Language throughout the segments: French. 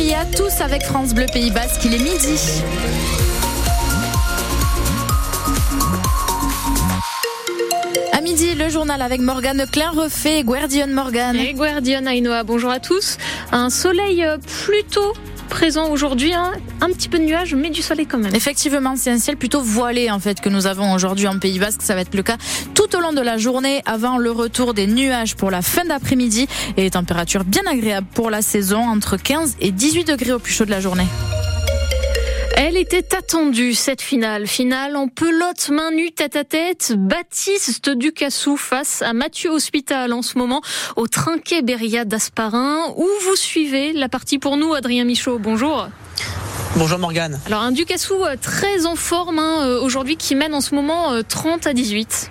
À tous avec France Bleu Pays Basque, il est midi. À midi, le journal avec Morgane Klein refait Guardian Morgane. Et Guardian Ainoa, bonjour à tous. Un soleil euh, plutôt présent aujourd'hui. Hein. Un petit peu de nuages, mais du soleil quand même. Effectivement, c'est un ciel plutôt voilé en fait que nous avons aujourd'hui en Pays Basque. Ça va être le cas tout au long de la journée avant le retour des nuages pour la fin d'après-midi et les températures bien agréables pour la saison entre 15 et 18 degrés au plus chaud de la journée. Elle était attendue, cette finale. Finale en pelote, main nue, tête à tête. Baptiste Ducassou face à Mathieu Hospital en ce moment au Trinquet Beria d'Asparin. Où vous suivez la partie pour nous, Adrien Michaud? Bonjour. Bonjour Morgane. Alors un Ducassou euh, très en forme hein, euh, aujourd'hui qui mène en ce moment 30 euh, à 18.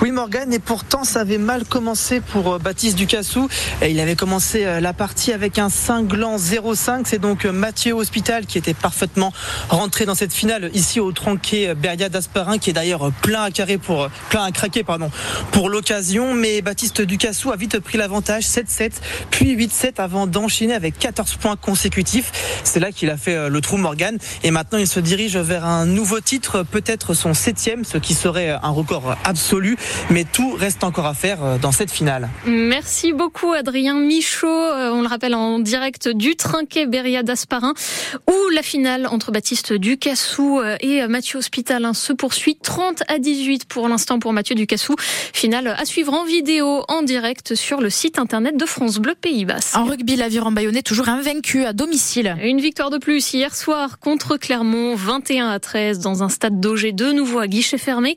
Oui Morgane et pourtant ça avait mal commencé pour Baptiste Ducassou. Il avait commencé la partie avec un cinglant 0,5. C'est donc Mathieu Hospital qui était parfaitement rentré dans cette finale ici au tronquet Beria d'Asparin qui est d'ailleurs plein à carrer pour plein à craquer pardon pour l'occasion. Mais Baptiste Ducassou a vite pris l'avantage 7-7 puis 8-7 avant d'enchaîner avec 14 points consécutifs. C'est là qu'il a fait euh, le trou Morgan. Et maintenant, il se dirige vers un nouveau titre, peut-être son septième, ce qui serait un record absolu. Mais tout reste encore à faire euh, dans cette finale. Merci beaucoup, Adrien Michaud. Euh, on le rappelle en direct du Trinquet Beria d'Asparin, où la finale entre Baptiste Ducassou et Mathieu Hospital se poursuit. 30 à 18 pour l'instant pour Mathieu Ducassou. Finale à suivre en vidéo, en direct sur le site internet de France Bleu Pays Basque. En rugby, l'aviron bayonnais toujours invaincu à domicile. Une victoire de plus hier soir contre Clermont, 21 à 13 dans un stade d'OG de nouveau à guichet fermé.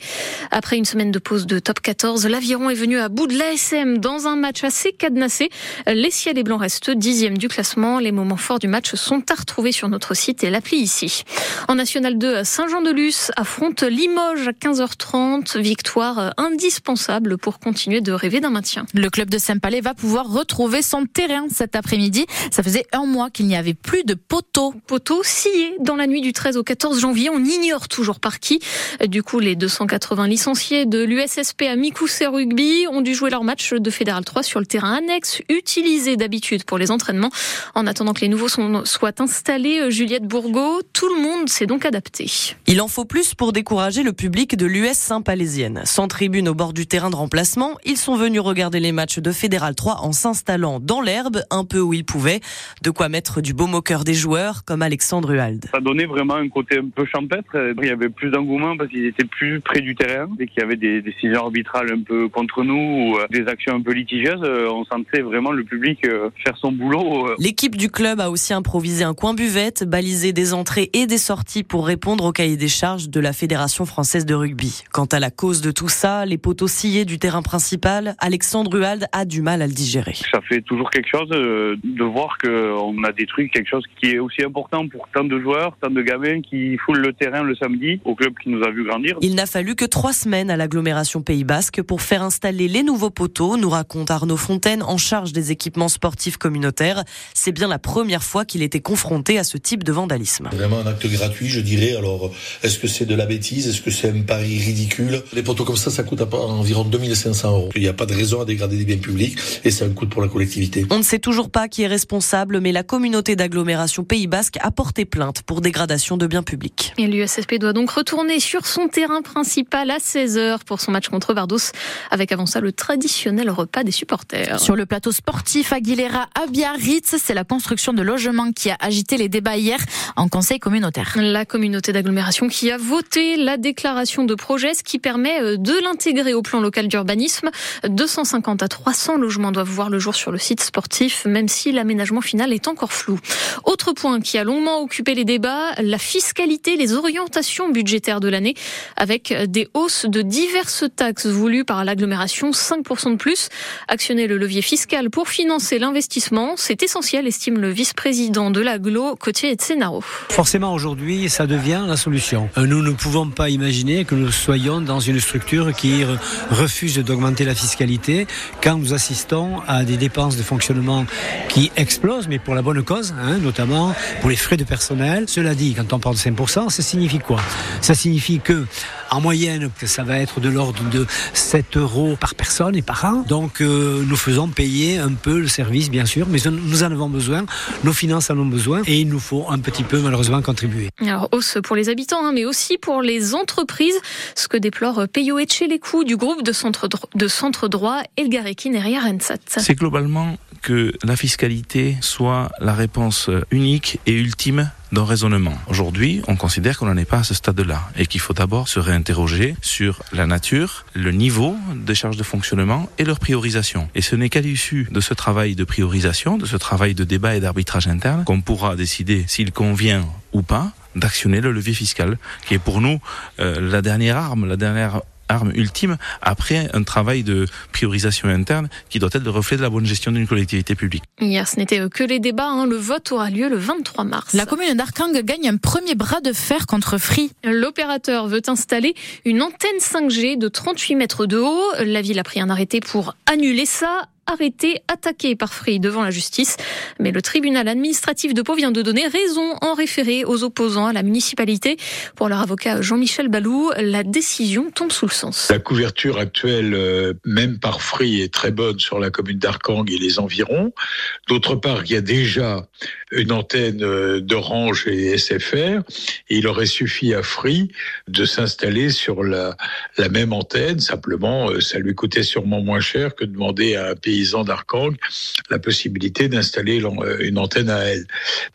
Après une semaine de pause de top 14, l'aviron est venu à bout de l'ASM dans un match assez cadenassé. Les ciels et blancs restent dixième du classement. Les moments forts du match sont à retrouver sur notre site et l'appli ici. En National 2, Saint-Jean-de-Luz affronte Limoges à 15h30. Victoire indispensable pour continuer de rêver d'un maintien. Le club de Saint-Palais va pouvoir retrouver son terrain cet après-midi. Ça faisait un mois qu'il n'y avait plus de poteaux poteau. scié dans la nuit du 13 au 14 janvier. On ignore toujours par qui. Du coup, les 280 licenciés de l'USSP à Mikoussé Rugby ont dû jouer leur match de Fédéral 3 sur le terrain annexe utilisé d'habitude pour les entraînements. En attendant que les nouveaux soient installés, Juliette Bourgo, tout le monde s'est donc adapté. Il en faut plus pour décourager le public de l'US Saint-Palaisienne. Sans tribune au bord du terrain de remplacement, ils sont venus regarder les matchs de Fédéral 3 en s'installant dans l'herbe, un peu où ils pouvaient. De quoi mettre du beau moqueur des joueurs comme Alexandre Huald. Ça donnait vraiment un côté un peu champêtre. Il y avait plus d'engouement parce qu'ils étaient plus près du terrain et qu'il y avait des décisions arbitrales un peu contre nous ou euh, des actions un peu litigieuses. Euh, on sentait vraiment le public euh, faire son boulot. L'équipe du club a aussi improvisé un coin buvette, balisé des entrées et des sorties pour répondre au cahier des charges de la Fédération française de rugby. Quant à la cause de tout ça, les poteaux sciés du terrain principal, Alexandre Huald a du mal à le digérer. Ça fait toujours quelque chose de voir qu'on a détruit quelque chose qui est aussi important pour tant de joueurs, tant de gamins qui foulent le terrain le samedi au club qui nous a vu grandir. Il n'a fallu que trois semaines à l'agglomération Pays Basque pour faire installer les nouveaux poteaux, nous raconte Arnaud Fontaine en charge des équipements sportifs communautaires. C'est bien la première fois qu'il était confronté à ce type de vandalisme. Vraiment un acte gratuit, je dirais. Alors, est-ce que c'est de la bêtise? Est-ce que c'est un pari ridicule? Les poteaux comme ça, ça coûte environ 2500 euros. Il n'y a pas de raison à dégrader des biens publics et c'est un coût pour la collectivité. On ne sait toujours pas qui est responsable, mais la communauté d'agglomération Pays Basque a porté plainte pour dégradation de biens publics. Et l'USSP doit donc retourner sur son terrain principal à 16h pour son match contre Vardos, avec avant ça le traditionnel repas des supporters. Sur le plateau sportif Aguilera à Biarritz, c'est la construction de logements qui a agité les débats hier en conseil communautaire. La communauté d'agglomération qui a voté la déclaration de projet, ce qui permet euh, de l'intégrer au plan local d'urbanisme. 250 à 300 logements doivent voir le jour sur le site sportif, même si l'aménagement final est encore flou. Autre point qui a longuement occupé les débats, la fiscalité, les orientations budgétaires de l'année, avec des hausses de diverses taxes voulues par l'agglomération, 5% de plus. Actionner le levier fiscal pour financer l'investissement, c'est essentiel, estime le vice-président de l'aglo, Cotier et Tsenaro. Forcément, aujourd'hui, ça devient la solution. Nous ne pouvons pas imaginer que nous soyons dans une structure qui refuse d'augmenter la fiscalité quand nous assistons à des dépenses de fonctionnement qui explosent, mais pour la bonne cause, hein, notamment pour les frais de personnel. Cela dit, quand on parle de 5%, ça signifie quoi? Ça signifie que, en moyenne, ça va être de l'ordre de 7 euros par personne et par an. Donc euh, nous faisons payer un peu le service, bien sûr, mais nous en avons besoin, nos finances en ont besoin et il nous faut un petit peu malheureusement contribuer. Alors hausse pour les habitants, hein, mais aussi pour les entreprises, ce que déplore Peyo Etchelekou du groupe de centre, de centre droit Elgarekin et Rensat. C'est globalement que la fiscalité soit la réponse unique et ultime d'un raisonnement. Aujourd'hui, on considère qu'on n'en est pas à ce stade-là et qu'il faut d'abord se réinterroger sur la nature, le niveau des charges de fonctionnement et leur priorisation. Et ce n'est qu'à l'issue de ce travail de priorisation, de ce travail de débat et d'arbitrage interne, qu'on pourra décider s'il convient ou pas d'actionner le levier fiscal, qui est pour nous euh, la dernière arme, la dernière arme ultime après un travail de priorisation interne qui doit être le reflet de la bonne gestion d'une collectivité publique. Hier, ce n'était que les débats. Hein. Le vote aura lieu le 23 mars. La commune d'Arkang gagne un premier bras de fer contre Free. L'opérateur veut installer une antenne 5G de 38 mètres de haut. La ville a pris un arrêté pour annuler ça arrêté, attaqué par Free devant la justice. Mais le tribunal administratif de Pau vient de donner raison en référé aux opposants à la municipalité. Pour leur avocat Jean-Michel Balou, la décision tombe sous le sens. La couverture actuelle, euh, même par Free, est très bonne sur la commune d'Arcang et les environs. D'autre part, il y a déjà une antenne euh, d'Orange et SFR. Il aurait suffi à Free de s'installer sur la, la même antenne. Simplement, euh, ça lui coûtait sûrement moins cher que de demander à un pays paysans d'Arkang la possibilité d'installer euh, une antenne à elle.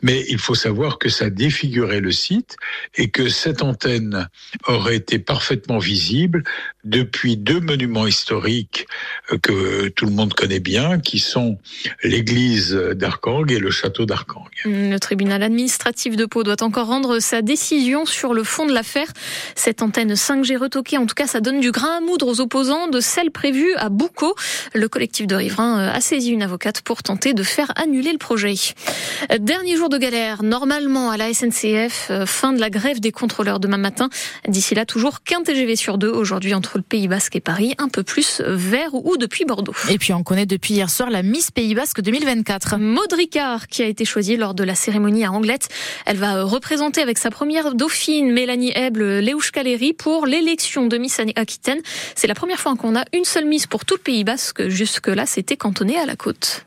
Mais il faut savoir que ça défigurait le site et que cette antenne aurait été parfaitement visible depuis deux monuments historiques euh, que tout le monde connaît bien, qui sont l'église d'Arkang et le château d'Arkang. Le tribunal administratif de Pau doit encore rendre sa décision sur le fond de l'affaire. Cette antenne 5G retoquée, en tout cas, ça donne du grain à moudre aux opposants de celle prévue à Boucault. Le collectif de riverains euh, a saisi une avocate pour tenter de faire annuler le projet. Dernier jour de galère, normalement à la SNCF, euh, fin de la grève des contrôleurs demain matin. D'ici là, toujours qu'un TGV sur deux aujourd'hui entre le Pays Basque et Paris, un peu plus vers ou depuis Bordeaux. Et puis on connaît depuis hier soir la Miss Pays Basque 2024. Maud Ricard, qui a été choisie lors de la cérémonie à Anglette. Elle va représenter avec sa première dauphine, Mélanie Heble, Léouche Caléry, pour l'élection de Miss Aquitaine. C'est la première fois qu'on a une seule Miss pour tout le Pays Basque. Jusque-là, c'était cantonné à la côte.